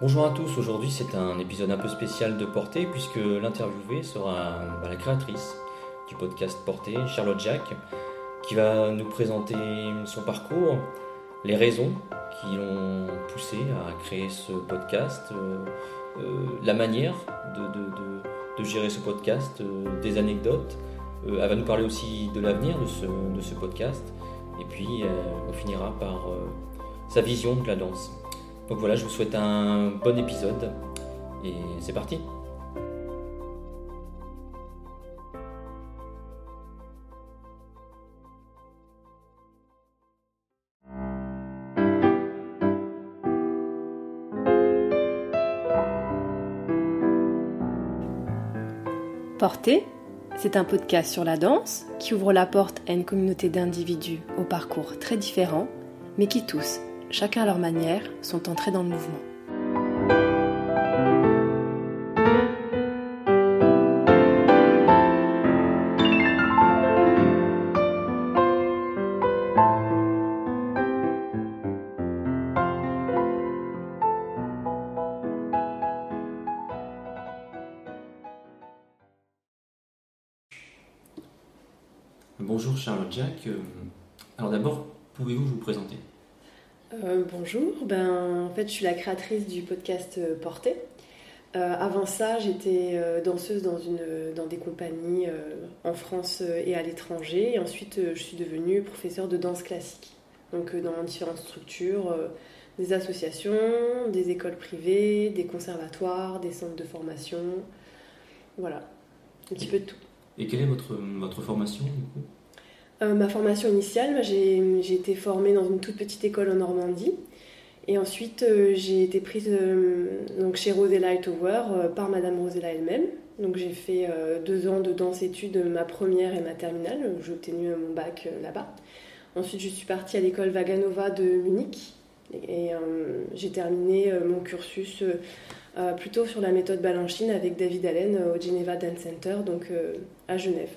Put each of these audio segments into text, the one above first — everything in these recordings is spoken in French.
Bonjour à tous, aujourd'hui c'est un épisode un peu spécial de Portée puisque l'interviewée sera bah, la créatrice du podcast Portée, Charlotte Jacques, qui va nous présenter son parcours, les raisons qui l'ont poussé à créer ce podcast, euh, euh, la manière de, gérer ce podcast, euh, des anecdotes. elle va nous parler aussi de l'avenir de ce podcast et puis on finira par sa vision de la danse. Donc voilà, je vous souhaite un bon épisode et c'est parti. Portée, c'est un podcast sur la danse qui ouvre la porte à une communauté d'individus au parcours très différents, mais qui tous chacun à leur manière, sont entrés dans le mouvement. Bonjour Charlotte Jacques. Euh, alors d'abord, pouvez-vous vous présenter? Euh, bonjour, ben, en fait je suis la créatrice du podcast euh, Portée. Euh, avant ça, j'étais danseuse dans, une, dans des compagnies en France et à l'étranger. Et ensuite, je suis devenue professeure de danse classique. Donc, dans différentes structures, des associations, des écoles privées, des conservatoires, des centres de formation. Voilà, un petit peu de tout. Et quelle est votre, votre formation du coup? Euh, ma formation initiale, j'ai été formée dans une toute petite école en Normandie. Et ensuite, euh, j'ai été prise euh, donc chez Rosella Hightower par Madame Rosella elle-même. Donc j'ai fait deux ans de danse-études, ma première et ma terminale. J'ai obtenu mon bac là-bas. Ensuite, je suis partie à l'école Vaganova de Munich. Et j'ai terminé mon cursus plutôt sur la méthode Balanchine avec David Allen au Geneva Dance Center, donc à Genève.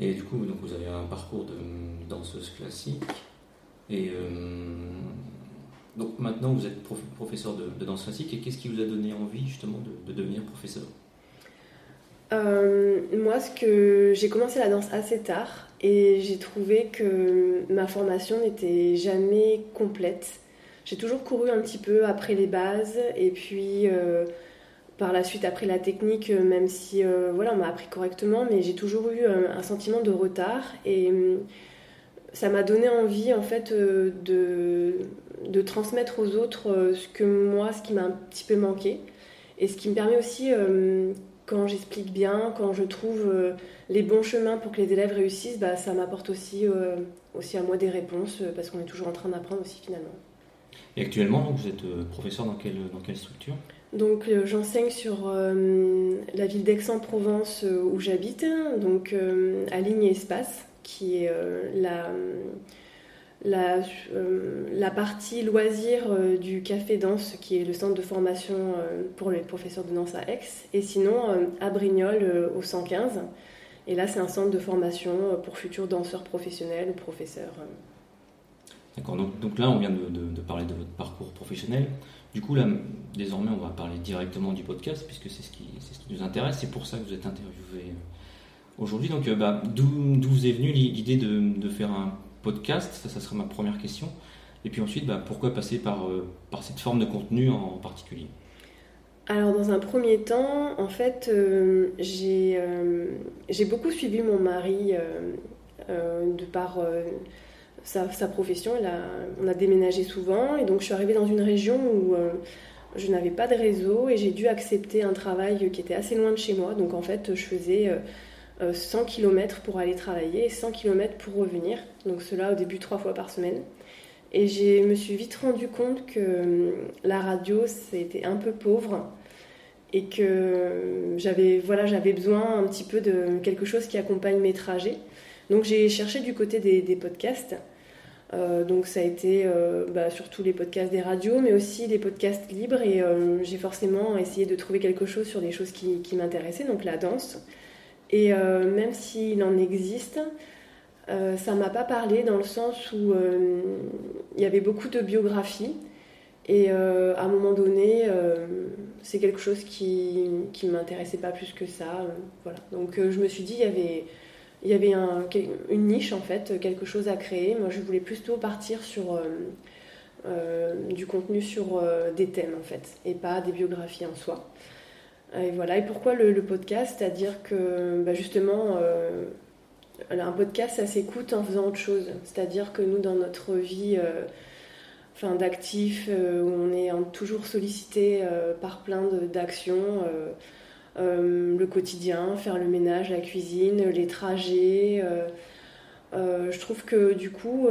Et du coup, donc vous avez un parcours de danseuse classique. Et euh, donc maintenant, vous êtes professeur de, danse classique. Et qu'est-ce qui vous a donné envie justement de, devenir professeur? Euh, Moi, ce que j'ai commencé la danse assez tard et j'ai trouvé que ma formation n'était jamais complète. J'ai toujours couru un petit peu après les bases et puis euh, par la suite après la technique, euh, même si euh, voilà, on m'a appris correctement, mais j'ai toujours eu euh, un, sentiment de retard et ça m'a donné envie en fait de, de transmettre aux autres ce que moi, ce qui m'a un petit peu manqué et ce qui me permet aussi quand j'explique bien, quand je trouve les bons chemins pour que les élèves réussissent, bah, ça m'apporte aussi, aussi à moi des réponses parce qu'on est toujours en train d'apprendre aussi finalement. Et actuellement, donc, vous êtes professeur dans quelle, dans quelle structure? Donc euh, j'enseigne sur euh, la ville d'Aix-en-Provence euh, où j'habite, donc à Ligne Espace, qui est la, la, partie loisir du Café Danse, qui est le centre de formation pour les professeurs de danse à Aix, et sinon à Brignoles au 115. Et là, c'est un centre de formation pour futurs danseurs professionnels ou professeurs. D'accord, donc, là, on vient de, parler de votre parcours professionnel. Du coup, là, désormais, on va parler directement du podcast, puisque c'est ce, qui, ce qui nous intéresse. C'est pour ça que vous êtes interviewé euh, aujourd'hui. Donc, euh, bah, d'où vous est venue l'idée de, faire un podcast? Ça, ça sera ma première question. Et puis ensuite, bah, pourquoi passer par, euh, par cette forme de contenu en, particulier? Alors dans un premier temps, en fait, j'ai beaucoup suivi mon mari de par sa, profession. on a déménagé souvent et donc je suis arrivée dans une région où euh, je n'avais pas de réseau et j'ai dû accepter un travail qui était assez loin de chez moi. Donc en fait, je faisais 100 euh, euh, km pour aller travailler et 100 km pour revenir. Donc cela au début trois fois par semaine. Et je me suis vite rendu compte que la radio, c'était un peu pauvre et que j'avais voilà, j'avais besoin un petit peu de quelque chose qui accompagne mes trajets. Donc j'ai cherché du côté des, podcasts. Euh, donc ça a été euh, bah, surtout les podcasts des radios, mais aussi les podcasts libres. Et euh, j'ai forcément essayé de trouver quelque chose sur des choses qui, m'intéressaient, donc la danse. Et même s'il en existe, ça m'a pas parlé dans le sens où il y avait beaucoup de biographies. Et à un moment donné, c'est quelque chose qui ne m'intéressait pas plus que ça. voilà. Donc je me suis dit, il y avait, il y avait une niche en fait, quelque chose à créer. Moi, je voulais plutôt partir sur du contenu sur des thèmes en fait, et pas des biographies en soi. Et voilà. Et pourquoi le, podcast? C'est-à-dire que bah, justement, un podcast, ça s'écoute en faisant autre chose. C'est-à-dire que nous, dans notre vie euh, enfin, d'actifs, euh, on est toujours sollicité euh, par plein d'actions, le quotidien, faire le ménage, la cuisine, les trajets. je trouve que du coup,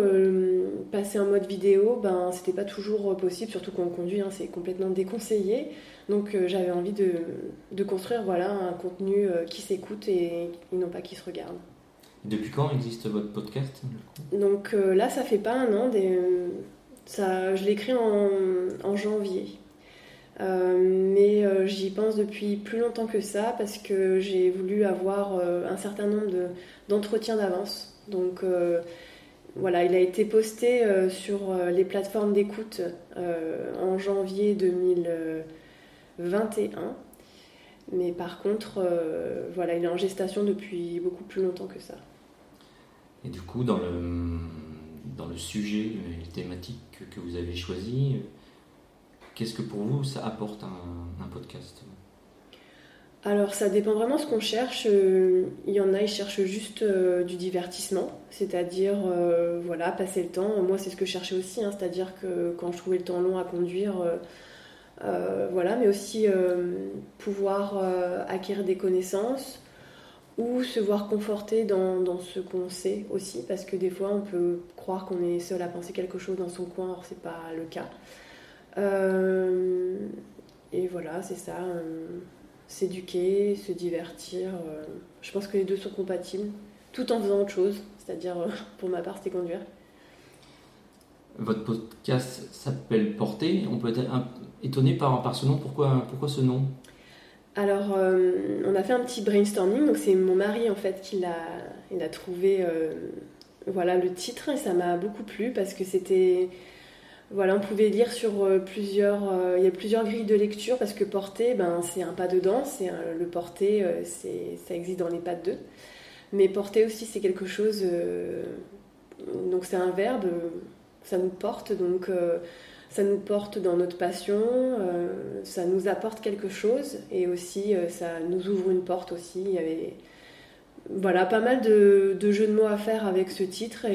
passer en mode vidéo, ben, c'était pas toujours possible, surtout quand on conduit, hein, c'est complètement déconseillé. Donc j'avais envie de, de, construire voilà, un contenu qui s'écoute et, et non pas qui se regarde. Depuis quand existe votre podcast Donc euh, là, ça fait pas un an. Des, ça, je l'ai écrit en, en janvier. Euh, mais euh, j'y pense depuis plus longtemps que ça parce que j'ai voulu avoir un certain nombre d'entretiens d'avance. Donc voilà, il a été posté sur les plateformes d'écoute en janvier 2021. Mais par contre, voilà, il est en gestation depuis beaucoup plus longtemps que ça. Et du coup, dans le, dans le sujet, les thématiques que vous avez choisi, qu'est-ce que pour vous ça apporte un, podcast? Alors ça dépend vraiment de ce qu'on cherche. Il y en a, ils cherchent juste euh, du divertissement, c'est-à-dire euh, voilà, passer le temps. Moi c'est ce que je cherchais aussi, hein. c'est-à-dire que quand je trouvais le temps long à conduire, euh, voilà, mais aussi pouvoir acquérir des connaissances, ou se voir conforté dans, dans ce qu'on sait aussi, parce que des fois on peut croire qu'on est seul à penser quelque chose dans son coin, or c'est pas le cas. Euh, et voilà, c'est ça, euh, s'éduquer, se divertir. Euh, je pense que les deux sont compatibles, tout en faisant autre chose, c'est-à-dire pour ma part c'était conduire. Votre podcast s'appelle Porter, on peut être étonné par, par ce nom, pourquoi, pourquoi ce nom? Alors, euh, on a fait un petit brainstorming. Donc, c'est mon mari en fait qui l'a, il a trouvé euh, voilà le titre et ça m'a beaucoup plu parce que c'était voilà, on pouvait lire sur euh, plusieurs, il y a plusieurs grilles de lecture parce que porter, ben c'est un pas dedans, c'est le porter, c'est ça existe dans les pas de deux. Mais porter aussi, c'est quelque chose. donc c'est un verbe, ça nous porte donc ça nous porte dans notre passion, euh, ça nous apporte quelque chose et aussi euh, ça nous ouvre une porte aussi. Il y avait voilà, pas mal de, jeux de mots à faire avec ce titre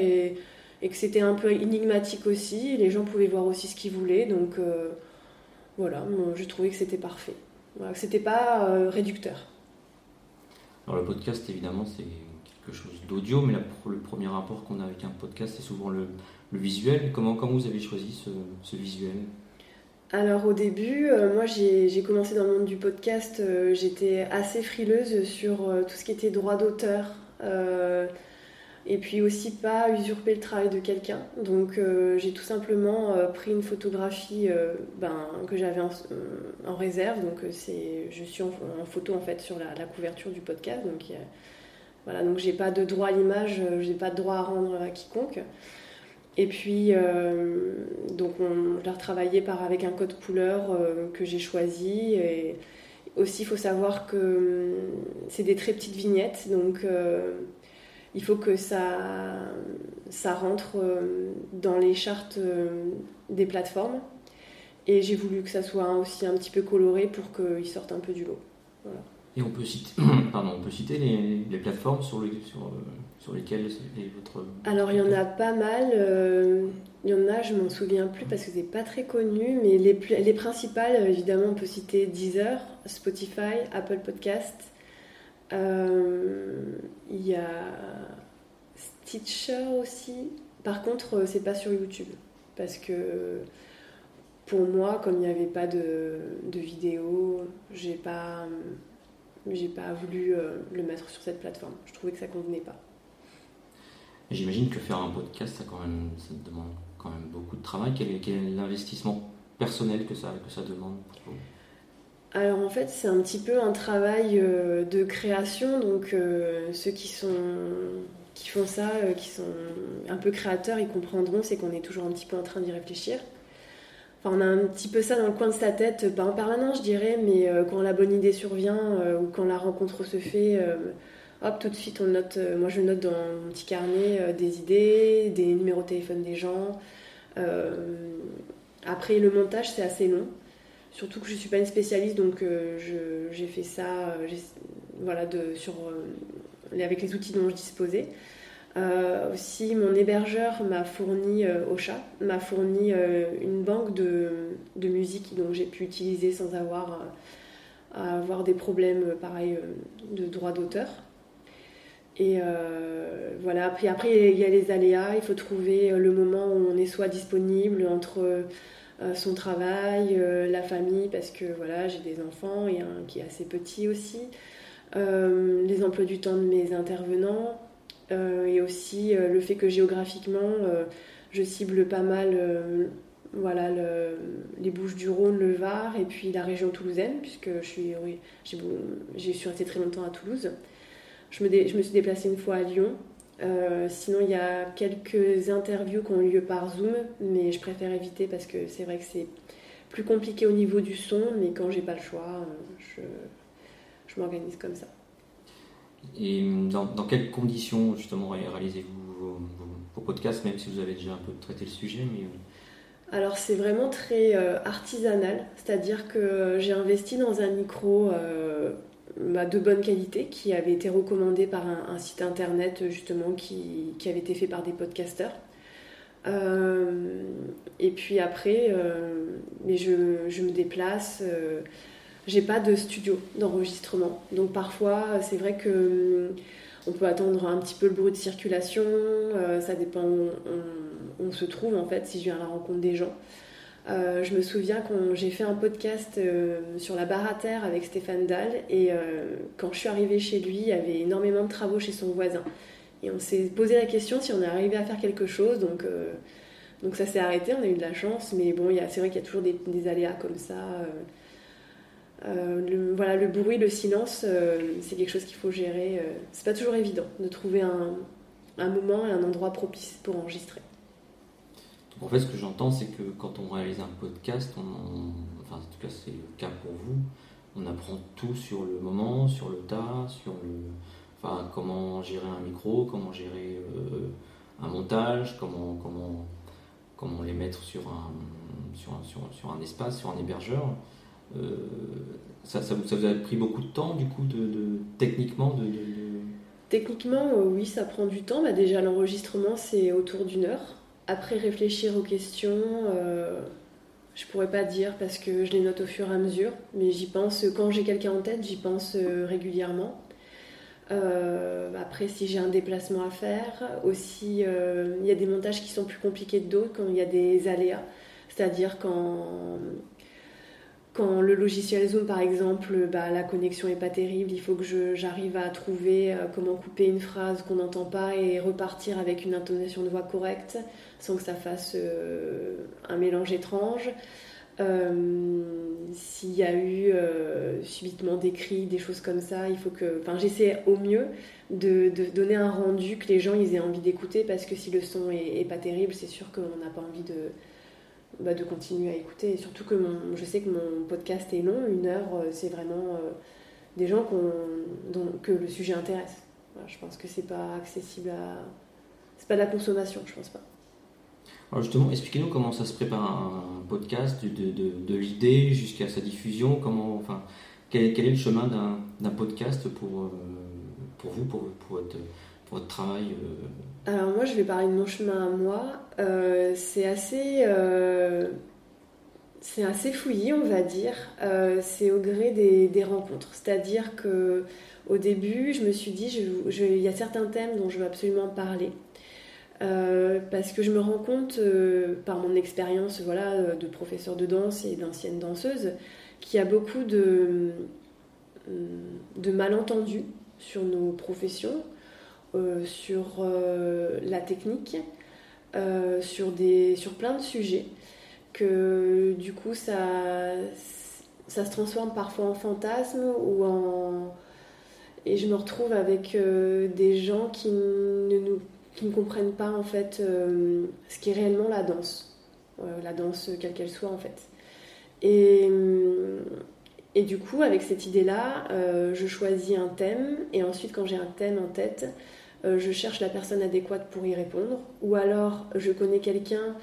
que c'était un peu énigmatique aussi. Les gens pouvaient voir aussi ce qu'ils voulaient donc euh, voilà, je trouvais que c'était parfait. Voilà, que c'était pas réducteur. Alors le podcast évidemment c'est quelque chose d'audio, mais le premier rapport qu'on a avec un podcast c'est souvent le, le visuel. Comment, comment vous avez choisi ce, visuel? Alors au début, euh, moi j'ai commencé dans le monde du podcast, euh, j'étais assez frileuse sur euh, tout ce qui était droit d'auteur et puis aussi pas usurper le travail de quelqu'un. Donc j'ai tout simplement pris une photographie ben, que j'avais en, réserve, donc c'est je suis en, photo en fait sur la, couverture du podcast, donc voilà donc j'ai pas de droit à l'image, j'ai pas de droit à rendre à quiconque. Et puis, euh, donc on l'a retravaillé par, avec un code couleur euh, que j'ai choisi. Et aussi, il faut savoir que hum, c'est des très petites vignettes, donc euh, il faut que ça, ça rentre dans les chartes des plateformes. Et j'ai voulu que ça soit aussi un petit peu coloré pour qu'il sorte un peu du lot. Voilà. Et on peut citer, pardon, on peut citer les, plateformes sur, sur, sur, lesquelles est votre... Alors il y en a pas mal. Euh, il y en a, je m'en souviens plus parce que c'est pas très connu, mais les, les principales, évidemment, on peut citer Deezer, Spotify, Apple Podcast. Euh, il y a Stitcher aussi. Par contre, euh, c'est pas sur YouTube parce que pour moi, comme il n'y avait pas de, vidéo, j'ai pas j'ai pas voulu euh, le mettre sur cette plateforme. Je trouvais que ça convenait pas. J'imagine que faire un podcast, ça, quand même, ça demande quand même beaucoup de travail. Quel est, l'investissement personnel que ça, que ça demande alors en fait c'est un petit peu un travail euh, de création, donc euh, ceux qui sont qui font ça, qui sont un peu créateurs, ils comprendront, c'est qu'on est toujours un petit peu en train d'y réfléchir. Enfin, on a un petit peu ça dans le coin de sa tête, pas en permanence, je dirais, mais quand la bonne idée survient ou quand la rencontre se fait, hop, tout de suite, on note. moi, je note dans mon petit carnet des idées, des numéros de téléphone des gens. après, le montage, c'est assez long. Surtout que je ne suis pas une spécialiste, donc j'ai fait ça voilà, de, sur, avec les outils dont je disposais. Euh, aussi, mon hébergeur m'a fourni, euh, au chat, m'a fourni euh, une banque de, musique dont j'ai pu utiliser sans avoir à avoir des problèmes, pareil, de droit d'auteur. Et voilà, après, il y a les aléas, il faut trouver le moment où on est soit disponible entre son travail, la famille, parce que voilà, j'ai des enfants et un qui est assez petit aussi, les emplois du temps de mes intervenants, euh, et aussi euh, le fait que géographiquement, euh, je cible pas mal voilà, les Bouches du Rhône, le Var et puis la région toulousaine, puisque j'ai, restée très longtemps à Toulouse. Je me, je me suis déplacée une fois à Lyon. Sinon, il y a quelques interviews qui ont lieu par Zoom, mais je préfère éviter parce que c'est vrai que c'est plus compliqué au niveau du son, mais quand j'ai pas le choix, je, je m'organise comme ça. Et dans, quelles conditions justement réalisez-vous vos, podcasts, même si vous avez déjà un peu traité le sujet mais... Alors c'est vraiment très euh, artisanal, c'est-à-dire que j'ai investi dans un micro euh, de bonne qualité qui avait été recommandé par un, site internet justement qui, qui, avait été fait par des podcasteurs. Euh, et puis après, mais je, me déplace j'ai pas de studio d'enregistrement. Donc parfois, c'est vrai que on peut attendre un petit peu le bruit de circulation, euh, ça dépend où on, se trouve en fait, si je viens à la rencontre des gens. Euh, je me souviens quand j'ai fait un podcast euh, sur la barre à terre avec Stéphane Dahl et quand je suis arrivée chez lui, il y avait énormément de travaux chez son voisin. Et on s'est posé la question si on arrivé à faire quelque chose, donc, donc ça s'est arrêté, on a eu de la chance, mais bon, c'est vrai qu'il y a toujours des, des aléas comme ça. Euh, le, voilà, le bruit, le silence, euh, c'est quelque chose qu'il faut gérer. Euh, c'est pas toujours évident de trouver un, moment et un endroit propice pour enregistrer. En fait, ce que j'entends, c'est que quand on réalise un podcast, enfin, en tout cas, c'est le cas pour vous, on apprend tout sur le moment, sur le tas, sur le, enfin, comment gérer un micro, comment gérer un montage, comment, comment, comment les mettre sur un, sur un, sur un espace, sur un hébergeur. Euh, ça, ça, vous a pris beaucoup de temps, du coup, de, techniquement de, Techniquement, euh, oui, ça prend du temps. Bah, déjà, l'enregistrement, c'est autour d'une heure. Après, réfléchir aux questions, euh, je pourrais pas dire parce que je les note au fur et à mesure, mais j'y pense quand j'ai quelqu'un en tête, j'y pense régulièrement. après, si j'ai un déplacement à faire, aussi, il y a des montages qui sont plus compliqués que d'autres quand il y a des aléas. C'est-à-dire quand quand le logiciel Zoom, par exemple, bah, la connexion n'est pas terrible, il faut que j'arrive à trouver euh, comment couper une phrase qu'on n'entend pas et repartir avec une intonation de voix correcte sans que ça fasse euh, un mélange étrange. Euh, s'il y a eu subitement des cris, des choses comme ça, il faut que. Enfin, j'essaie au mieux de, donner un rendu que les gens ils aient envie d'écouter parce que si le son est pas terrible, c'est sûr qu'on n'a pas envie de bah, de continuer à écouter. Et surtout que je sais que mon podcast est long, une heure, euh, c'est vraiment euh, des gens dont, que le sujet intéresse. je pense que c'est pas accessible à. C'est pas de la consommation, je pense pas. Alors justement, expliquez-nous comment ça se prépare un podcast, de, de, l'idée jusqu'à sa diffusion. Comment, enfin, quel, est le chemin d'un podcast pour, euh, pour vous, pour, pour votre votre travail euh Alors moi, je vais parler de mon chemin à moi. Euh, c'est assez, euh, c'est assez on va dire. c'est au gré des, rencontres. C'est-à-dire que au début, je me suis dit, il y a certains thèmes dont je veux absolument parler. parce que je me rends compte, par mon expérience voilà, de professeur de danse et d'ancienne danseuse, qu'il y a beaucoup de, malentendus sur nos professions, euh, sur euh, la technique, euh, sur, des, sur plein de sujets, que du coup ça, ça se transforme parfois en fantasme ou en... Et je me retrouve avec des gens qui ne, nous, qui ne comprennent pas en fait ce qui est réellement la danse. la danse quelle qu'elle soit en fait. Et, et du coup, avec cette idée-là, je choisis un thème et ensuite quand j'ai un thème en tête, je cherche la personne adéquate pour y répondre. Ou alors je connais quelqu'un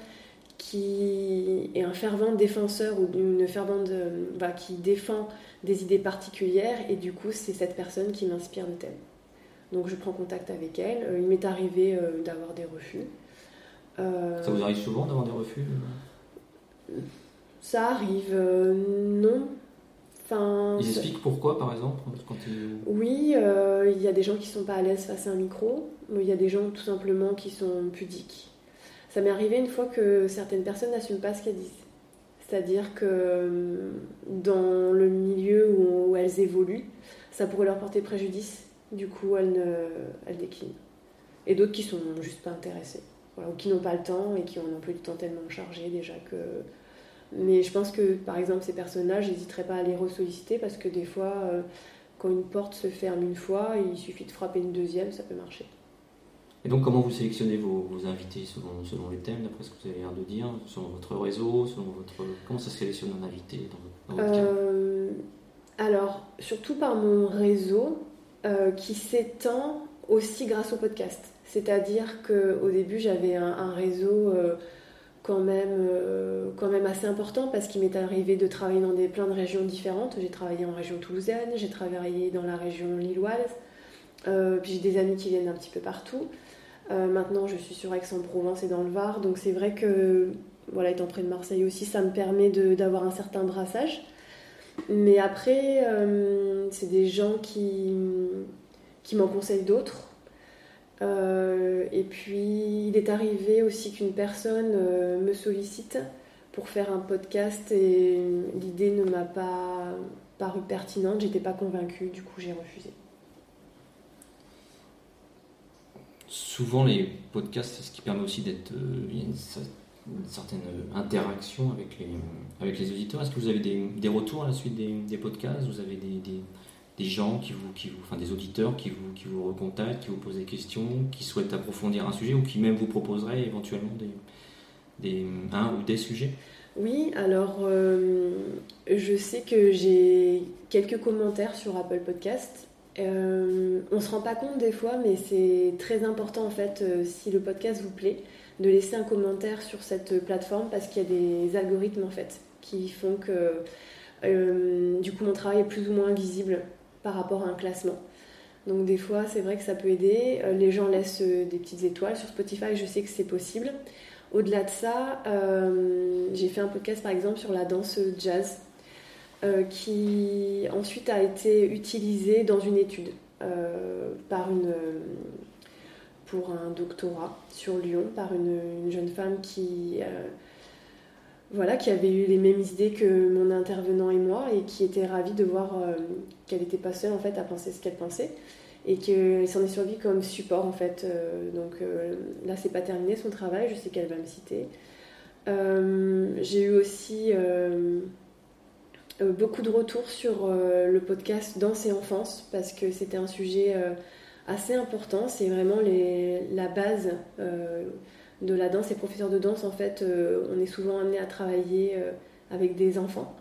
qui est un fervent défenseur ou une fervente bah, qui défend des idées particulières et du coup c'est cette personne qui m'inspire le thème. Donc je prends contact avec elle. Euh, il m'est arrivé euh, d'avoir des refus. Euh, ça vous arrive souvent d'avoir des refus Ça arrive, non. Enfin, ils expliquent pourquoi par exemple Oui, il y a des gens qui sont pas à l'aise face à un micro. Il y a des gens tout simplement qui sont pudiques. Ça m'est arrivé une fois que certaines personnes n'assument pas ce qu'elles disent. C'est-à-dire que dans le milieu où, elles évoluent, ça pourrait leur porter préjudice. Du coup, elles, ne, elles déclinent. Et d'autres qui sont juste pas intéressées. ou qui n'ont pas le temps et qui ont un emploi du temps tellement chargé déjà que. Mais je pense que, par exemple, ces personnes-là, j'hésiterais pas à les ressolliciter parce que des fois, euh, quand une porte se ferme une fois, il suffit de frapper une deuxième, ça peut marcher. Et donc, comment vous sélectionnez vos, invités selon, selon les thèmes, d'après ce que vous avez l'air de dire, selon votre réseau, selon votre comment ça sélectionne un invité dans, votre euh, Alors, surtout par mon réseau, euh, qui s'étend aussi grâce au podcast. C'est-à-dire qu'au début, j'avais un, réseau quand, même, quand même assez important parce qu'il m'est arrivé de travailler dans des, plein de régions différentes. J'ai travaillé en région toulousaine, j'ai travaillé dans la région lilloise, puis j'ai des amis qui viennent un petit peu partout. Euh, maintenant, je suis sur Aix-en-Provence et dans le Var, donc c'est vrai que, voilà, étant près de Marseille aussi, ça me permet d'avoir un certain brassage. Mais après, euh, c'est des gens qui, qui m'en conseillent d'autres. Euh, et puis, il est arrivé aussi qu'une personne me sollicite pour faire un podcast et l'idée ne m'a pas paru pertinente, j'étais pas convaincue, du coup j'ai refusé. souvent les podcasts, c'est ce qui permet aussi d'être. Euh, une, certaine interaction avec les, avec les auditeurs. Est-ce que vous avez des, retours à la suite des, podcasts? Vous avez des, gens qui vous, qui vous, enfin des auditeurs qui vous, qui vous recontactent, qui vous posent des questions, qui souhaitent approfondir un sujet ou qui même vous proposeraient éventuellement des, un ou des sujets? Oui, alors euh, je sais que j'ai quelques commentaires sur Apple Podcast. Euh, on se rend pas compte des fois, mais c'est très important en fait, euh, si le podcast vous plaît, de laisser un commentaire sur cette plateforme parce qu'il y a des algorithmes en fait qui font que du coup mon travail est plus ou moins visible par rapport à un classement. Donc des fois c'est vrai que ça peut aider. les gens laissent des petites étoiles sur Spotify, je sais que c'est possible. Au-delà de ça, j'ai fait un podcast par exemple sur la danse jazz euh, qui ensuite a été utilisé dans une étude euh, pour un doctorat sur Lyon par une, jeune femme euh, qui avait eu les mêmes idées que mon intervenant et moi et qui était ravie de voir qu'elle n'était pas seule en fait à penser ce qu'elle pensait et qu'elle s'en est survie comme support en fait. donc là c'est pas terminé son travail, je sais qu'elle va me citer. J'ai eu aussi euh, beaucoup de retours sur euh, le podcast Danse et Enfance parce que c'était un sujet euh, assez important. C'est vraiment la base de la danse. Les professeurs de danse, en fait, on est souvent amené à travailler avec des enfants.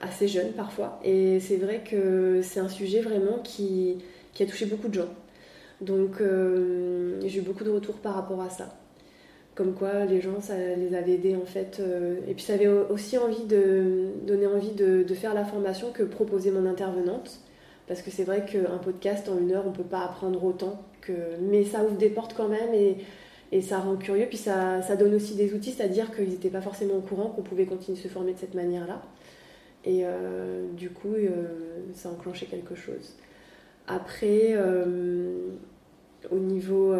Assez jeunes parfois. Et c'est vrai que c'est un sujet vraiment qui, qui, a touché beaucoup de gens. Donc j'ai eu beaucoup de retours par rapport à ça comme quoi les gens, ça les avait aidés en fait. Euh, et puis ça avait aussi envie de donner envie de, faire la formation que proposait mon intervenante. Parce que c'est vrai qu'un podcast en une heure, on peut pas apprendre autant. Que... Mais ça ouvre des portes quand même et, et ça rend curieux. Puis ça, ça donne aussi des outils, c'est-à-dire qu'ils n'étaient pas forcément au courant qu'on pouvait continuer de se former de cette manière-là. Et euh, du coup, euh, ça a enclenché quelque chose. Après, au niveau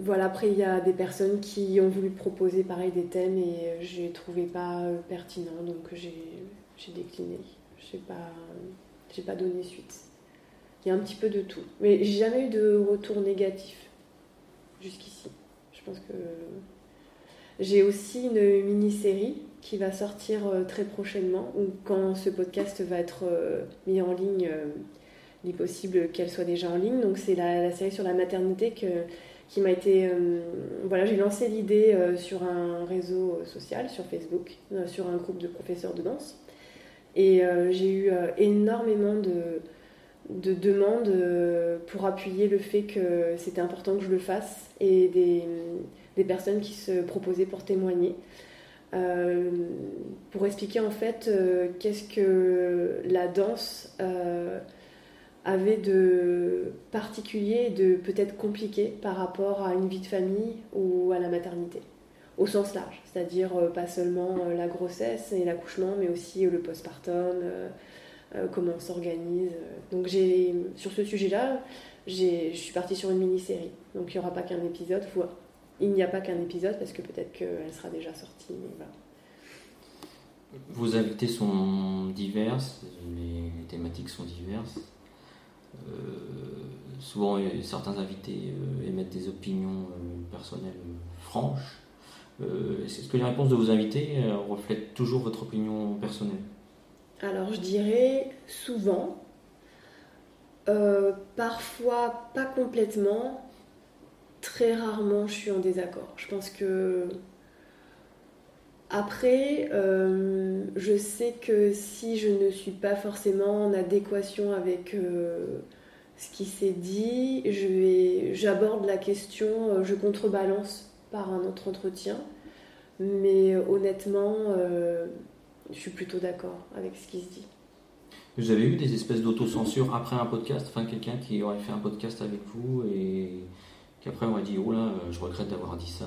voilà, après, il y a des personnes qui ont voulu proposer pareil des thèmes et je ne trouvais pas euh, pertinent, donc j'ai décliné. Je n'ai pas, pas donné suite. Il y a un petit peu de tout. Mais j'ai jamais eu de retour négatif jusqu'ici. Je pense que. J'ai aussi une mini-série qui va sortir euh, très prochainement, ou quand ce podcast va être euh, mis en ligne, il est possible qu'elle soit déjà en ligne. Donc c'est la, la série sur la maternité que qui m'a été. voilà, j'ai lancé l'idée sur un réseau social, sur Facebook, sur un groupe de professeurs de danse. Et j'ai eu énormément de, de demandes pour appuyer le fait que c'était important que je le fasse et des, personnes qui se proposaient pour témoigner. Euh, pour expliquer en fait euh, qu'est-ce que la danse euh, avait de particulier et de peut-être compliqué par rapport à une vie de famille ou à la maternité, au sens large, c'est-à-dire pas seulement la grossesse et l'accouchement, mais aussi le postpartum, comment on s'organise. Donc j'ai sur ce sujet-là, je suis partie sur une mini-série, donc il n'y aura pas qu'un épisode, il n'y a pas qu'un épisode parce que peut-être qu'elle sera déjà sortie. Vos invités sont diverses, les thématiques sont diverses. Euh, souvent, certains invités euh, émettent des opinions euh, personnelles franches. Est-ce que les réponses de vos invités reflètent toujours votre opinion personnelle? Alors, je dirais souvent, parfois pas complètement, très rarement je suis en désaccord. Je pense que après, euh, je sais que si je ne suis pas forcément en adéquation avec euh, ce qui s'est dit, j'aborde la question, euh, je contrebalance par un autre entretien. Mais honnêtement, je suis plutôt d'accord avec ce qui se dit. Vous avez eu des espèces d'autocensure après un podcast, enfin quelqu'un qui aurait fait un podcast avec vous et qu'après on aurait dit oh là, je regrette d'avoir dit ça,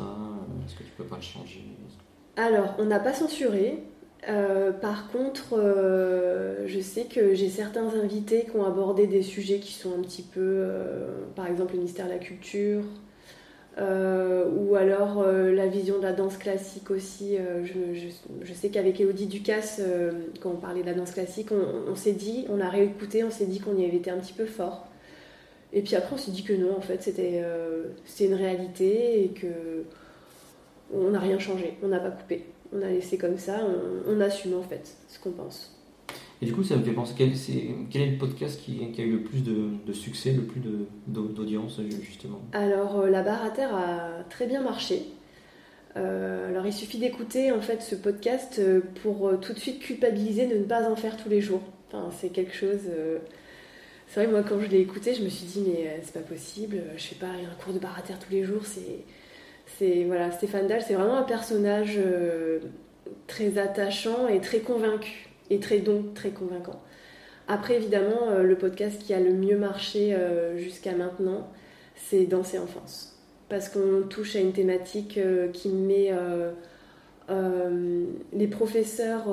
est-ce que tu peux pas le changer? Alors, on n'a pas censuré. Euh, par contre, euh, je sais que j'ai certains invités qui ont abordé des sujets qui sont un petit peu, euh, par exemple, le ministère de la Culture, ou alors la vision de la danse classique aussi. Je, sais qu'avec Elodie Ducasse, quand on parlait de la danse classique, on, s'est dit, on a réécouté, on s'est dit qu'on y avait été un petit peu fort. Et puis après, on s'est dit que non, en fait, c'était une réalité et que on n'a rien changé, on n'a pas coupé. On a laissé comme ça, on, assume en fait ce qu'on pense. Et du coup, ça me fait penser, quel, est, le podcast qui, a eu le plus de, succès, le plus d'audience justement? Alors, euh, La barre à terre a très bien marché. Euh, alors, il suffit d'écouter en fait ce podcast euh, pour tout de suite culpabiliser de ne pas en faire tous les jours. Enfin, c'est quelque chose. C'est vrai, moi, quand je l'ai écouté, je me suis dit, mais c'est pas possible, je fais pas un cours de barre à terre tous les jours, c'est voilà, Stéphane Dahl, c'est vraiment un personnage très attachant et très convaincu, et très donc très convaincant. Après, évidemment, euh, le podcast qui a le mieux marché euh, jusqu'à maintenant, c'est Danser enfance. Parce qu'on touche à une thématique qui met les professeurs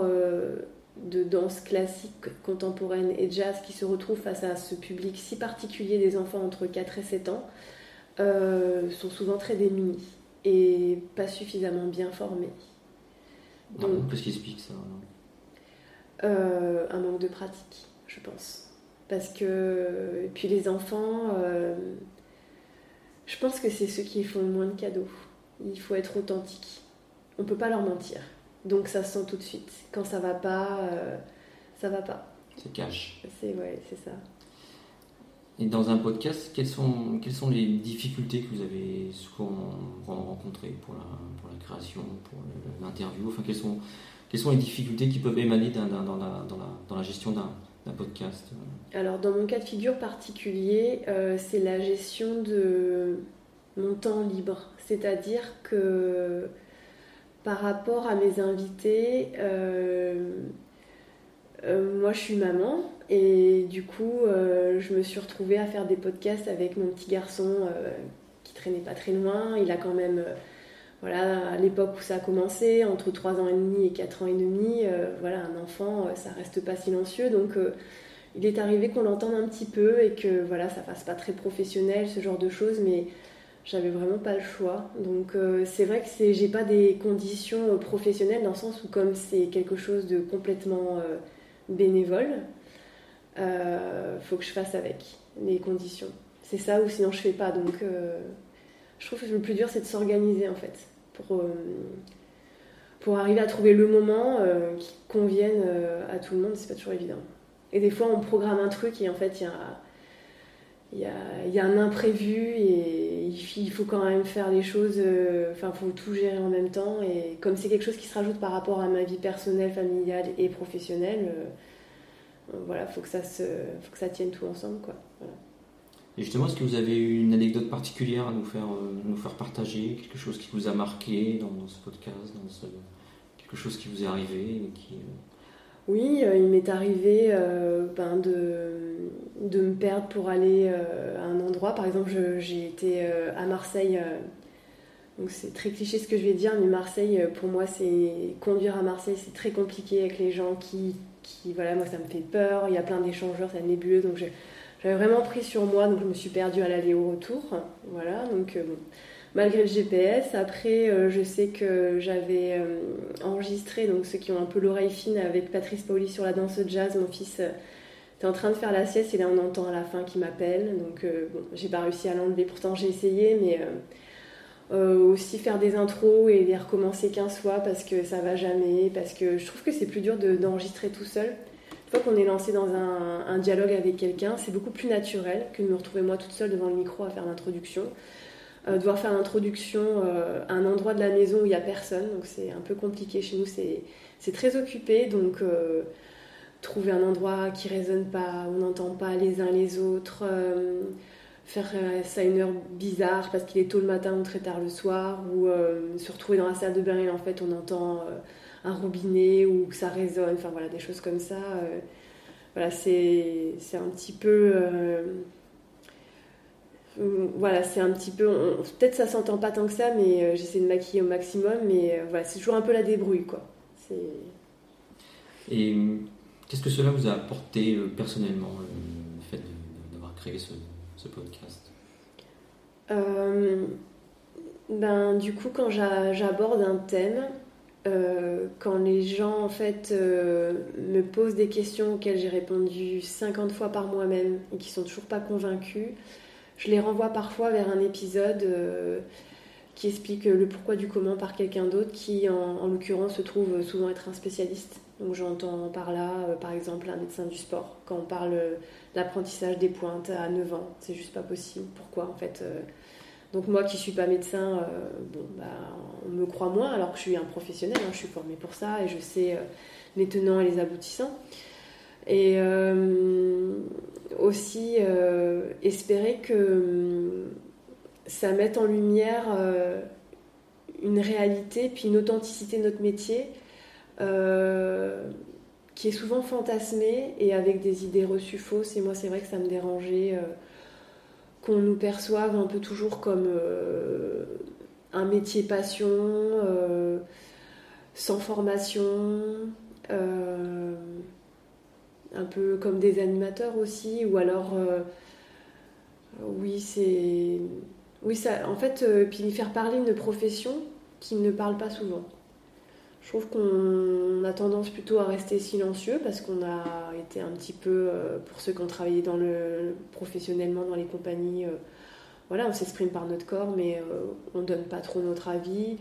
de danse classique, contemporaine et jazz qui se retrouvent face à ce public si particulier des enfants entre 4 et 7 ans, sont souvent très démunis et pas suffisamment bien formés. Donc, qu'est-ce qui explique ça euh, Un manque de pratique, je pense. Parce que, et puis les enfants, euh, je pense que c'est ceux qui font le moins de cadeaux. Il faut être authentique. On peut pas leur mentir. Donc ça se sent tout de suite. Quand ça va pas, euh, ça va pas. C'est cash. C'est ouais, c'est ça. Et dans un podcast, quelles sont, quelles sont les difficultés que vous avez souvent rencontrées pour la, pour la création, pour l'interview? Enfin, quelles, sont, quelles sont les difficultés qui peuvent émaner dans, la, gestion d'un podcast Alors, dans mon cas de figure particulier, euh, c'est la gestion de mon temps libre. C'est-à-dire que par rapport à mes invités, euh, euh, moi je suis maman et du coup, euh, je me suis retrouvée à faire des podcasts avec mon petit garçon euh, qui traînait pas très loin. Il a quand même, euh, voilà, à l'époque où ça a commencé, entre 3 ans et demi et 4 ans et demi, voilà, un enfant, ça reste pas silencieux. Donc, il est arrivé qu'on l'entende un petit peu et que, voilà, ça fasse pas très professionnel, ce genre de choses, mais j'avais vraiment pas le choix. Donc, c'est vrai que j'ai pas des conditions professionnelles dans le sens où, comme c'est quelque chose de complètement bénévole, euh, faut que je fasse avec les conditions. C'est ça ou sinon je fais pas. Donc euh, je trouve que le plus dur c'est de s'organiser en fait pour, euh, pour arriver à trouver le moment qui convienne à tout le monde. C'est pas toujours évident. Et des fois on programme un truc et en fait il y a y a, un imprévu et il faut quand même faire les choses, enfin, il faut tout gérer en même temps. Et comme c'est quelque chose qui se rajoute par rapport à ma vie personnelle, familiale et professionnelle, voilà, faut que ça se, faut que ça tienne tout ensemble, quoi. Et justement, est-ce que vous avez une anecdote particulière à nous faire, euh, nous faire partager, quelque chose qui vous a marqué dans, ce podcast, dans quelque chose qui vous est arrivé euh, Oui, euh, il m'est arrivé ben de, de, me perdre pour aller à un endroit. Par exemple, j'ai été à Marseille. donc c'est très cliché ce que je vais dire, mais Marseille, pour moi, c'est conduire à Marseille, c'est très compliqué avec les gens qui, qui, voilà, moi ça me fait peur. Il y a plein d'échangeurs, c'est nébuleux, donc je, j'avais vraiment pris sur moi, donc je me suis perdue à l'aller au retour. Voilà, donc euh, malgré le GPS. Après, euh, je sais que j'avais euh, enregistré, donc ceux qui ont un peu l'oreille fine, avec Patrice Pauli sur la danse jazz. Mon fils était en train de faire la sieste et là on entend à la fin qu'il m'appelle. Donc bon, j'ai pas réussi à l'enlever, pourtant j'ai essayé, mais. aussi faire des intros et les recommencer 15 fois parce que ça va jamais, parce que je trouve que c'est plus dur d'enregistrer tout seul. Une fois qu'on est lancé dans un, dialogue avec quelqu'un, c'est beaucoup plus naturel que de me retrouver moi toute seule devant le micro à faire l'introduction. Euh, devoir faire l'introduction euh, à un endroit de la maison où il n'y a personne, donc c'est un peu compliqué chez nous, c'est très occupé, donc euh, trouver un endroit qui résonne pas, on n'entend pas les uns les autres, faire ça à une heure bizarre parce qu'il est tôt le matin ou très tard le soir, ou se retrouver dans la salle de bain et en fait on entend un robinet ou que ça résonne, enfin voilà, des choses comme ça. Euh, voilà, c'est un petit peu. Euh, voilà, c'est un petit peu. Peut-être ça s'entend pas tant que ça, mais euh, j'essaie de maquiller au maximum, mais voilà, c'est toujours un peu la débrouille, quoi. Et qu'est-ce que cela vous a apporté personnellement, le fait d'avoir créé ce, ce podcast? Ben, Du coup, quand j'aborde un thème, euh, quand les gens en fait euh, me posent des questions auxquelles j'ai répondu 50 fois par moi-même et qui sont toujours pas convaincus, je les renvoie parfois vers un épisode euh, qui explique le pourquoi du comment par quelqu'un d'autre qui en, l'occurrence se trouve souvent être un spécialiste. Donc j'entends par là par exemple un médecin du sport quand on parle d'apprentissage des pointes à 9 ans, c'est juste pas possible. Pourquoi en fait donc moi qui suis pas médecin, euh, bon, bah, on me croit moins alors que je suis un professionnel, hein, je suis formée pour ça et je sais euh, les tenants et les aboutissants. Et euh, aussi espérer que ça mette en lumière une réalité puis une authenticité de notre métier qui est souvent fantasmée et avec des idées reçues fausses. Et moi c'est vrai que ça me dérangeait qu'on nous perçoive un peu toujours comme euh, un métier passion, euh, sans formation, euh, un peu comme des animateurs aussi, ou alors, oui, c'est. Oui, ça, en fait, puis faire parler une profession qui ne parle pas souvent. Je trouve qu'on a tendance plutôt à rester silencieux parce qu'on a été un petit peu, euh, pour ceux qui ont travaillé professionnellement dans les compagnies, euh, voilà, on s'exprime par notre corps, mais euh, on donne pas trop notre avis.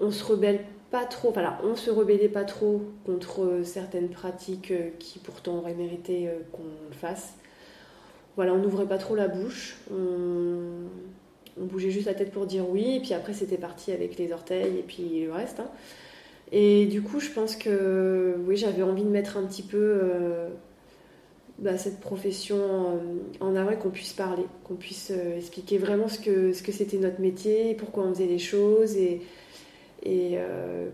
On se rebelle pas trop, voilà, on se rebellait pas trop contre certaines pratiques qui pourtant auraient mérité qu'on le fasse. Voilà, on n'ouvrait pas trop la bouche. On, bougeait juste la tête pour dire oui, et puis après c'était parti avec les orteils et puis le reste. Hein. Et du coup, je pense que oui, j'avais envie de mettre un petit peu euh, bah, cette profession en, avant et qu'on puisse parler, qu'on puisse euh, expliquer vraiment ce que c'était notre métier, pourquoi on faisait les choses et et euh,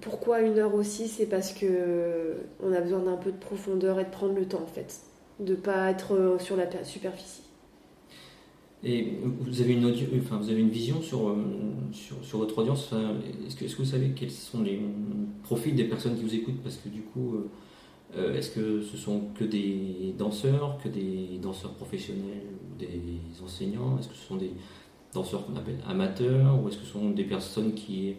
pourquoi une heure aussi, c'est parce que on a besoin d'un peu de profondeur et de prendre le temps en fait, de pas être sur la superficie. Et vous avez une, enfin, vision sur, euh, votre audience Est-ce que, vous savez quels sont les profils des personnes qui vous écoutent? Parce que du coup, euh, euh, est-ce que ce sont que des danseurs, que des danseurs professionnels des enseignants? Est-ce que ce sont des danseurs qu'on appelle amateurs Ou est-ce que ce sont des personnes qui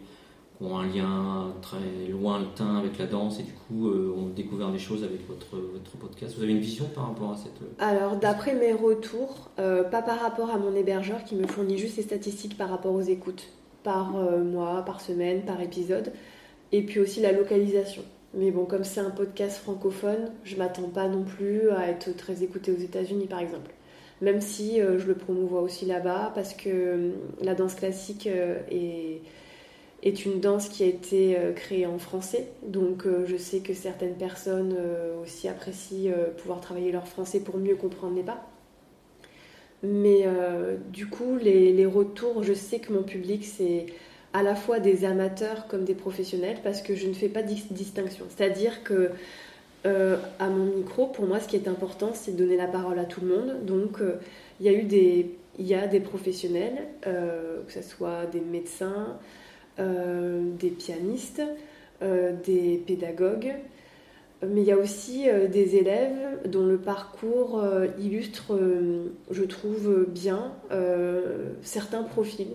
ont un lien très lointain avec la danse et du coup euh, ont découvert des choses avec votre, votre podcast. Vous avez une vision par rapport à cette... Euh, Alors d'après mes retours, euh, pas par rapport à mon hébergeur qui me fournit juste les statistiques par rapport aux écoutes, par mois, par semaine, par épisode, et puis aussi la localisation. Mais bon, comme c'est un podcast francophone, je m'attends pas non plus à être très écouté aux États-Unis par exemple. même si je le promouvois aussi là-bas, parce que la danse classique est, est, une danse qui a été créée en français. Donc je sais que certaines personnes aussi apprécient pouvoir travailler leur français pour mieux comprendre les pas. Mais du coup, les, retours, je sais que mon public, c'est à la fois des amateurs comme des professionnels parce que je ne fais pas de distinction. C'est-à-dire que euh, à mon micro, pour moi, ce qui est important, c'est de donner la parole à tout le monde. Donc, euh, il y a eu des, il y a des professionnels, euh, que ce soit des médecins, des pianistes, des pédagogues, mais il y a aussi des élèves dont le parcours illustre, je trouve bien, certains profils.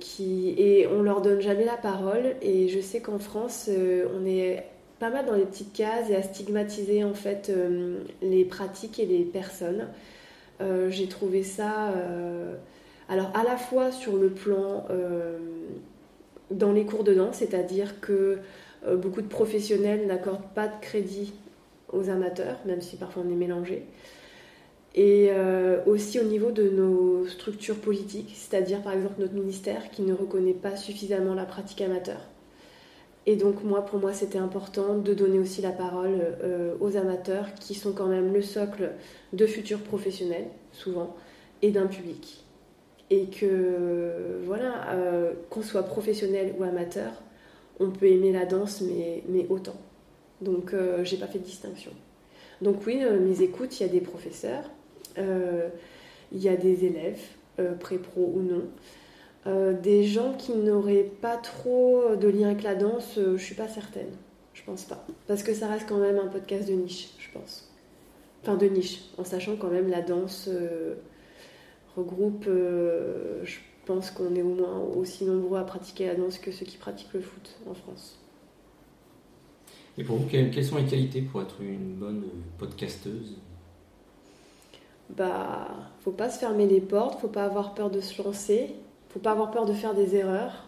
qui, et on leur donne jamais la parole. Et je sais qu'en France, on est pas mal dans les petites cases et à stigmatiser en fait euh, les pratiques et les personnes. Euh, j'ai trouvé ça, euh, alors à la fois sur le plan dans les cours de danse, c'est-à-dire que beaucoup de professionnels n'accordent pas de crédit aux amateurs, même si parfois on est mélangé. Et aussi au niveau de nos structures politiques, c'est-à-dire par exemple notre ministère qui ne reconnaît pas suffisamment la pratique amateur. Et donc moi, pour moi, c'était important de donner aussi la parole euh, aux amateurs qui sont quand même le socle de futurs professionnels, souvent, et d'un public. Et que, voilà, euh, qu'on soit professionnel ou amateur, on peut aimer la danse, mais, mais autant. Donc, euh, j'ai pas fait de distinction. Donc oui, mes écoutes, il y a des professeurs, il y a des élèves, pré-pro ou non. Euh, des gens qui n'auraient pas trop de lien avec la danse, euh, je suis pas certaine. Je pense pas. Parce que ça reste quand même un podcast de niche, je pense. Enfin, de niche, en sachant quand même la danse euh, regroupe. je pense qu'on est au moins aussi nombreux à pratiquer la danse que ceux qui pratiquent le foot en France. Et pour vous, quelles sont les qualités pour être une bonne podcasteuse? Bah, faut pas se fermer les portes, faut pas avoir peur de se lancer faut pas avoir peur de faire des erreurs.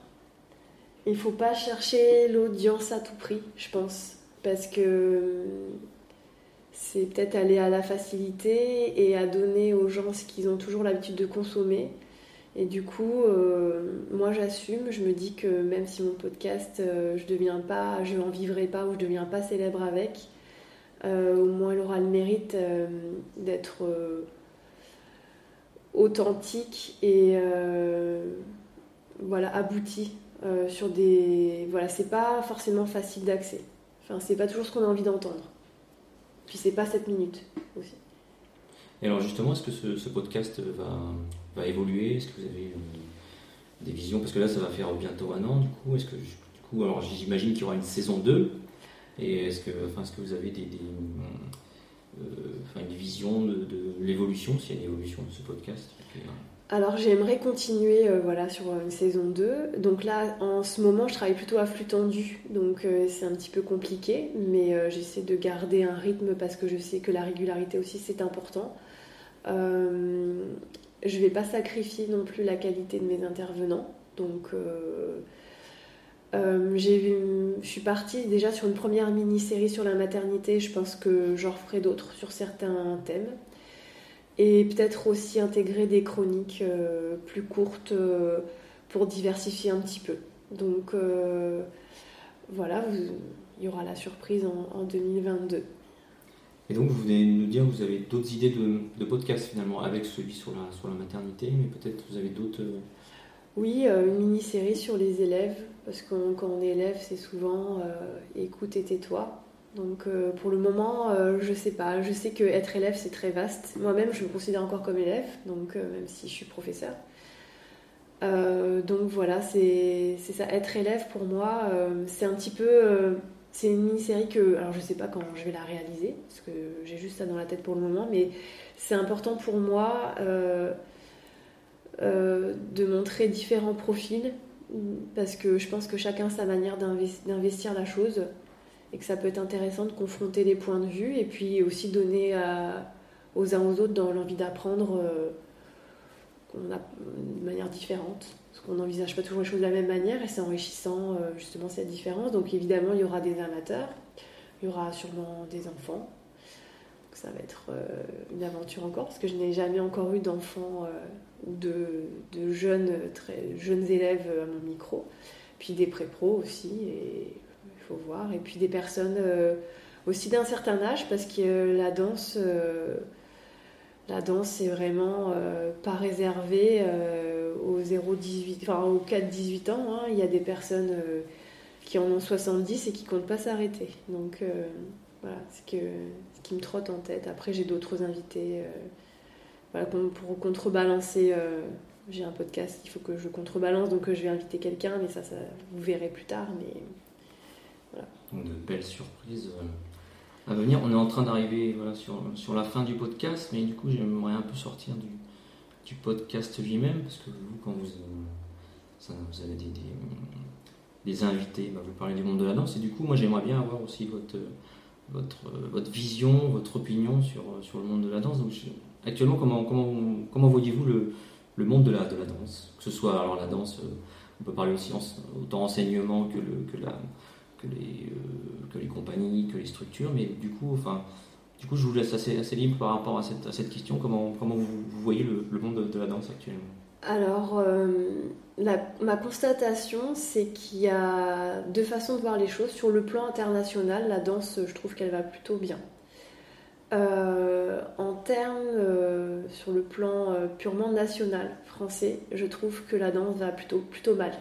Il faut pas chercher l'audience à tout prix, je pense, parce que c'est peut-être aller à la facilité et à donner aux gens ce qu'ils ont toujours l'habitude de consommer. Et du coup, euh, moi j'assume, je me dis que même si mon podcast, euh, je deviens pas, je n'en vivrai pas ou je deviens pas célèbre avec, euh, au moins il aura le mérite d'être authentique et euh, voilà abouti euh, sur des voilà c'est pas forcément facile d'accès. Enfin c'est pas toujours ce qu'on a envie d'entendre puis c'est pas 7 minutes aussi. Et alors justement est-ce que ce, podcast va, va évoluer? Est-ce que vous avez euh, des visions? Parce que là ça va faire bientôt un an du coup. Est-ce que du coup alors j'imagine qu'il y aura une saison 2 et est-ce que enfin est-ce que vous avez des euh, une vision de, l'évolution, s'il y a une évolution de ce podcast? Alors j'aimerais continuer euh, voilà, sur une saison 2. Donc là, en ce moment, je travaille plutôt à flux tendu, donc euh, c'est un petit peu compliqué, mais j'essaie de garder un rythme parce que je sais que la régularité aussi, c'est important. je ne vais pas sacrifier non plus la qualité de mes intervenants, donc euh, je suis partie déjà sur une première mini-série sur la maternité. Je pense que j'en ferai d'autres sur certains thèmes. Et peut-être aussi intégrer des chroniques euh, plus courtes euh, pour diversifier un petit peu. Donc voilà, il y aura la surprise en, 2022. Et donc vous venez nous dire que vous avez d'autres idées de, de podcast finalement avec celui sur la, sur la maternité, mais peut-être vous avez d'autres... Oui, une mini-série sur les élèves parce que quand on est élève, c'est souvent euh, écoute et tais-toi. Donc euh, pour le moment, euh, je sais pas. Je sais que être élève, c'est très vaste. Moi-même, je me considère encore comme élève, donc même si je suis professeur. donc voilà, c'est ça. Être élève pour moi, c'est un petit peu. c'est une mini-série que. Alors je sais pas quand je vais la réaliser, parce que j'ai juste ça dans la tête pour le moment, mais c'est important pour moi de montrer différents profils parce que je pense que chacun a sa manière d'investir la chose et que ça peut être intéressant de confronter les points de vue et puis aussi donner aux uns aux autres dans l'envie d'apprendre euh, de manière différente. Parce qu'on n'envisage pas toujours les choses de la même manière et c'est enrichissant euh, justement cette différence. Donc évidemment, il y aura des amateurs, il y aura sûrement des enfants. ça va être une aventure encore, parce que je n'ai jamais encore eu d'enfants ou de, jeunes, élèves à mon micro. Puis des pré-pros aussi, voir. Et puis des personnes aussi d'un certain âge, parce que la danse la danse, c'est vraiment euh, pas réservé euh, aux 0-18, enfin aux 4-18 ans. Hein. Il y a des personnes euh, qui en ont 70 et qui comptent pas s'arrêter. Donc voilà, c'est que, ce qui me trotte en tête. Après, j'ai d'autres invités. voilà, pour contrebalancer, j'ai un podcast, il faut que je contrebalance, donc je vais inviter quelqu'un, mais ça, ça, vous verrez plus tard. Mais voilà. De belles surprises à venir. On est en train d'arriver sur, sur, la fin du podcast, mais du coup, j'aimerais un peu sortir du, du podcast lui-même, parce que vous, quand vous, vous avez des, des, invités, bah, vous parlez du monde de la danse, et du coup, moi, j'aimerais bien avoir aussi votre, votre, votre vision, votre opinion sur, sur le monde de la danse. Donc, actuellement, comment, comment, comment voyez-vous le, le monde de la, de la danse? Que ce soit alors la danse, euh, on peut parler aussi autant enseignement que, le, que la que les, euh, que les compagnies, que les structures. Mais du coup, enfin, du coup je vous laisse assez, libre par rapport à cette, question. Comment, comment vous, voyez le, monde de, la danse actuellement? Alors, euh, ma constatation, c'est qu'il y a deux façons de voir les choses. Sur le plan international, la danse, je trouve qu'elle va plutôt bien. Euh, en termes, sur le plan purement national français, je trouve que la danse va plutôt, plutôt mal.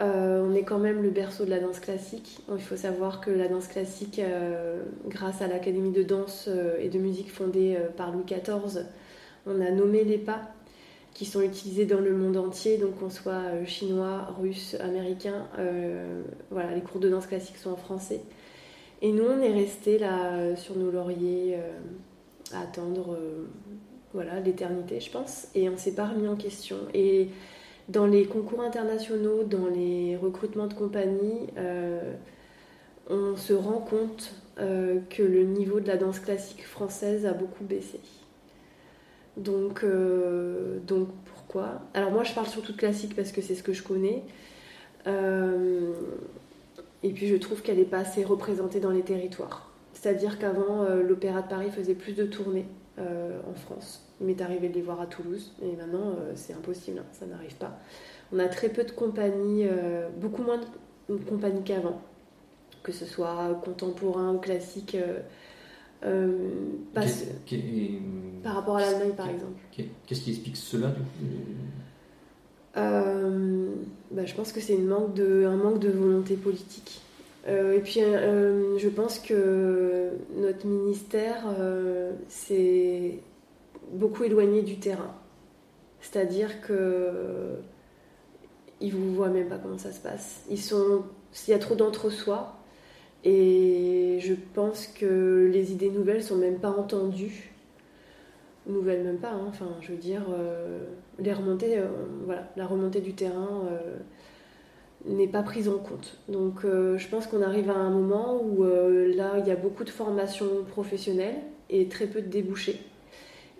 Euh, on est quand même le berceau de la danse classique. Il faut savoir que la danse classique, euh, grâce à l'Académie de danse euh, et de musique fondée par Louis XIV, on a nommé les pas qui sont utilisés dans le monde entier, donc qu'on soit chinois, russe, américain. voilà, les cours de danse classique sont en français. Et nous, on est resté là sur nos lauriers à attendre voilà, l'éternité, je pense, et on s'est pas remis en question. Dans les concours internationaux, dans les recrutements de compagnies, euh, on se rend compte euh, que le niveau de la danse classique française a beaucoup baissé. Donc, euh, donc pourquoi? Alors moi je parle surtout de classique parce que c'est ce que je connais. et puis je trouve qu'elle n'est pas assez représentée dans les territoires. C'est-à-dire qu'avant, l'Opéra de Paris faisait plus de tournées en France. Il m'est arrivé de les voir à Toulouse et maintenant euh, c'est impossible, hein, ça n'arrive pas. On a très peu de compagnies, euh, beaucoup moins de compagnies qu'avant, que ce soit contemporain ou classique. Euh, par rapport à l'Allemagne par exemple. Qu'est-ce qui explique cela du bah, Je pense que c'est manque de, un manque de volonté politique. et puis, je pense que notre ministère, c'est beaucoup éloignés du terrain. C'est-à-dire que ils vous voient même pas comment ça se passe. Ils y a trop d'entre-soi, et je pense que les idées nouvelles sont même pas entendues. Nouvelles même pas, hein. enfin, je veux dire, euh, euh, la remontée du terrain euh, n'est pas prise en compte. Donc, je pense qu'on arrive à un moment où là, il y a beaucoup de formations professionnelles et très peu de débouchés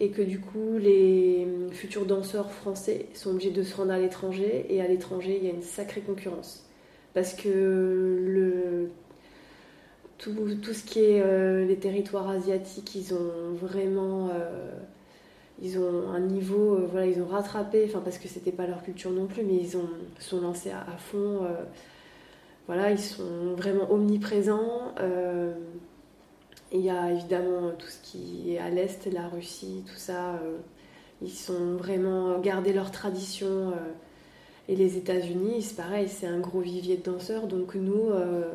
et que du coup les futurs danseurs français sont obligés de se rendre à l'étranger et à l'étranger il y a une sacrée concurrence. Parce que le tout, tout ce qui est euh, les territoires asiatiques ils ont vraiment euh, ils ont un niveau euh, voilà ils ont rattrapé enfin parce que c'était pas leur culture non plus mais ils ont sont lancés à, à fond voilà ils sont vraiment omniprésents il y a évidemment tout ce qui est à l'Est, la Russie, tout ça. Euh, ils sont vraiment gardé leur tradition. Euh, et les États-Unis, c'est pareil, c'est un gros vivier de danseurs. Donc nous, euh,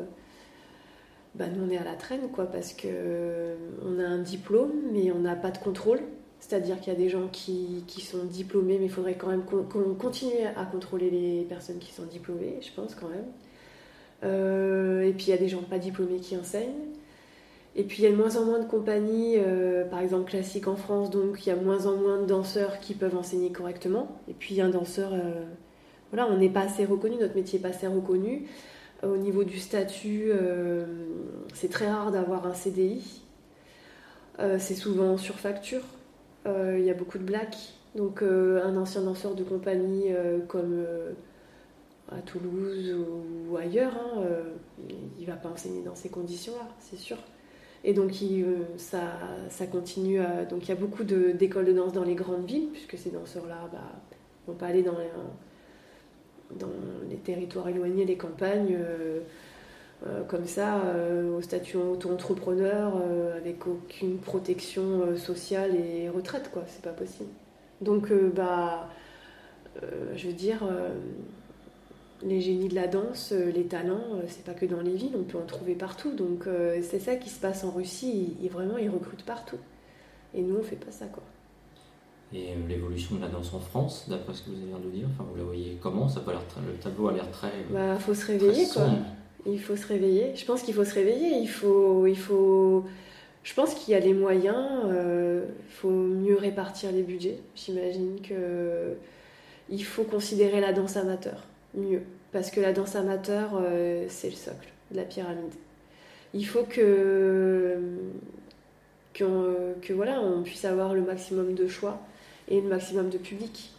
bah, nous on est à la traîne, quoi, parce que on a un diplôme, mais on n'a pas de contrôle. C'est-à-dire qu'il y a des gens qui, qui sont diplômés, mais il faudrait quand même qu'on continue à contrôler les personnes qui sont diplômées, je pense quand même. et puis il y a des gens pas diplômés qui enseignent. Et puis il y a de moins en moins de compagnies, euh, par exemple classiques en France, donc il y a moins en moins de danseurs qui peuvent enseigner correctement. Et puis un danseur, euh, voilà, on n'est pas assez reconnu, notre métier n'est pas assez reconnu. Au niveau du statut, euh, c'est très rare d'avoir un CDI. c'est souvent sur facture. Il y a beaucoup de blacks. Donc un ancien danseur de compagnie comme à Toulouse ou, ailleurs, hein, il ne va pas enseigner dans ces conditions-là, c'est sûr. Et donc ça, ça continue. donc il y a beaucoup d'écoles de, danse dans les grandes villes, puisque ces danseurs-là bah, vont pas aller dans les, les territoires éloignés, les campagnes. Euh, comme ça, euh, au statut auto-entrepreneur, euh, avec aucune protection sociale et retraite, quoi. C'est pas possible. Donc, bah, je veux dire, les génies de la danse, les talents, c'est pas que dans les villes, on peut en trouver partout. Donc, c'est ça qui se passe en Russie. Ils, vraiment, ils recrutent partout. Et nous, on fait pas ça, quoi. Et l'évolution de la danse en France, d'après ce que vous avez l'air de dire, enfin, vous la voyez comment? Ça le tableau a l'air très. Bah, faut se réveiller, quoi. Il faut se réveiller. Je pense qu'il faut se réveiller. Il faut, il faut. Je pense qu'il y a les moyens. Euh, il faut mieux répartir les budgets. J'imagine que il faut considérer la danse amateur mieux, parce que la danse amateur euh, c'est le socle de la pyramide. Il faut que que voilà, on puisse avoir le maximum de choix et le maximum de public.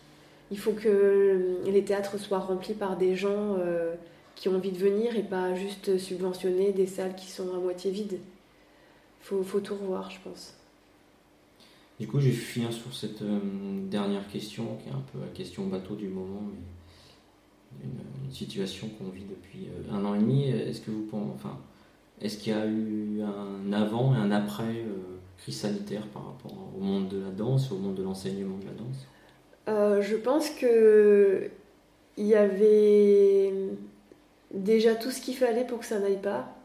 Il faut que les théâtres soient remplis par des gens. Euh, qui ont envie de venir et pas juste subventionner des salles qui sont à moitié vides. Il faut, faut, tout revoir, je pense. Du coup, j'ai fini sur cette euh, dernière question, qui est un peu la question bateau du moment, une, situation qu'on vit depuis euh, un an et demi. Est-ce que vous pensez, enfin, est-ce qu'il y a eu un avant et un après euh, crise sanitaire par rapport au monde de la danse, au monde de l'enseignement de la danse? Je pense que il y avait déjà tout ce qu'il fallait pour que ça n'aille pas.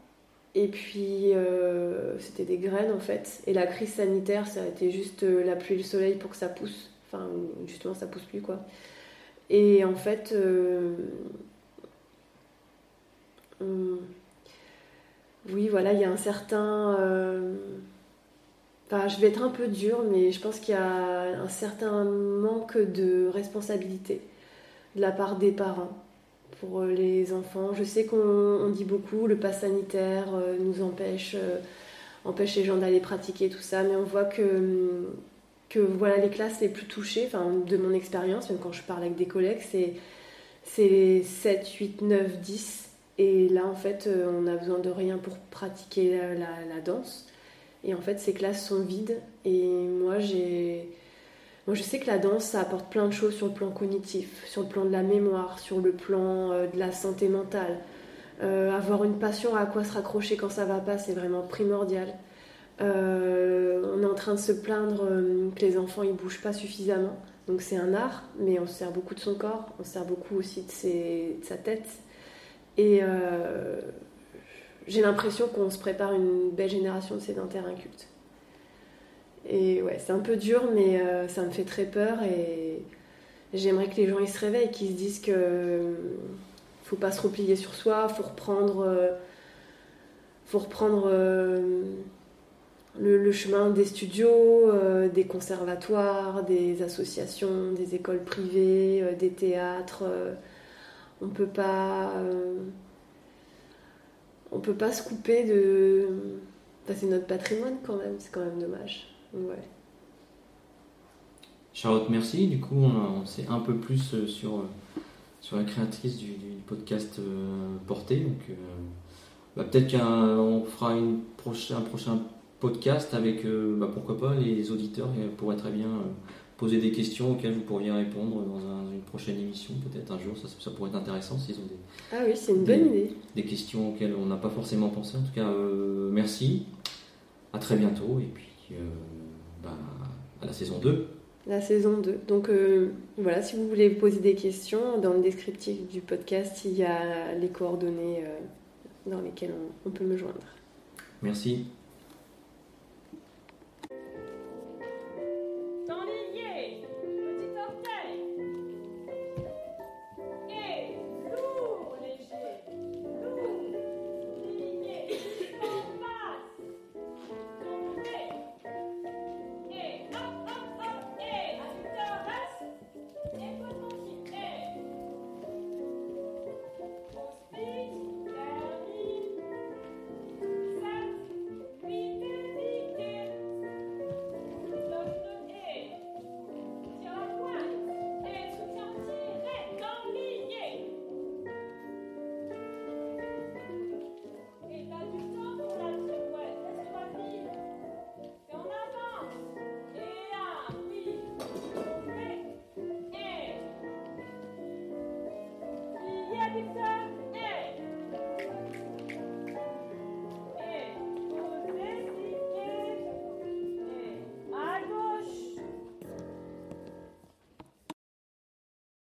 Et puis, euh, c'était des graines en fait. Et la crise sanitaire, ça a été juste euh, la pluie et le soleil pour que ça pousse. Enfin, justement, ça pousse plus quoi. Et en fait, euh, oui, voilà, il y a un certain. Enfin, je vais être un peu dure, mais je pense qu'il y a un certain manque de responsabilité de la part des parents pour euh, les enfants. Je sais qu'on dit beaucoup, le pass sanitaire euh, nous empêche, euh, empêche les gens d'aller pratiquer tout ça, mais on voit que, que voilà, les classes les plus touchées, enfin, de mon expérience, même quand je parle avec des collègues, c'est, c'est 7, 8, 9, 10. Et là, en fait, on a besoin de rien pour pratiquer la danse. Et en fait, ces classes sont vides. Et moi, j'ai moi, je sais que la danse, ça apporte plein de choses sur le plan cognitif, sur le plan de la mémoire, sur le plan euh, de la santé mentale. Euh, avoir une passion à quoi se raccrocher quand ça va pas, c'est vraiment primordial. Euh, on est en train de se plaindre que les enfants ils bougent pas suffisamment. Donc c'est un art, mais on se sert beaucoup de son corps, on se sert beaucoup aussi de, sa tête. Et j'ai l'impression qu'on se prépare une belle génération de sédentaires incultes. Et ouais, c'est un peu dur, mais euh, ça me fait très peur. Et j'aimerais que les gens ils se réveillent, qu'ils se disent que euh, faut pas se replier sur soi, faut reprendre, euh, faut reprendre le, chemin des studios, des conservatoires, des associations, des écoles privées, des théâtres. on peut pas, on peut pas se couper de. c'est notre patrimoine quand même, c'est quand même dommage. Charlotte, merci. Du coup, on, sait un peu plus euh, sur, euh, sur la créatrice du, podcast euh, Porté. Donc, bah, peut-être qu'on fera une un prochain podcast avec, bah, pourquoi pas, les auditeurs pourraient très bien poser des questions auxquelles vous pourriez répondre dans une prochaine émission, peut-être un jour. Ça, pourrait être intéressant s'ils ont des. Ah oui, c'est une bonne idée. Des questions auxquelles on n'a pas forcément pensé. En tout cas, merci. À très bientôt. Et puis à la saison 2. La saison 2. Donc euh, voilà, si vous voulez poser des questions, dans le descriptif du podcast, il y a les coordonnées euh, dans lesquelles on peut me joindre. Merci.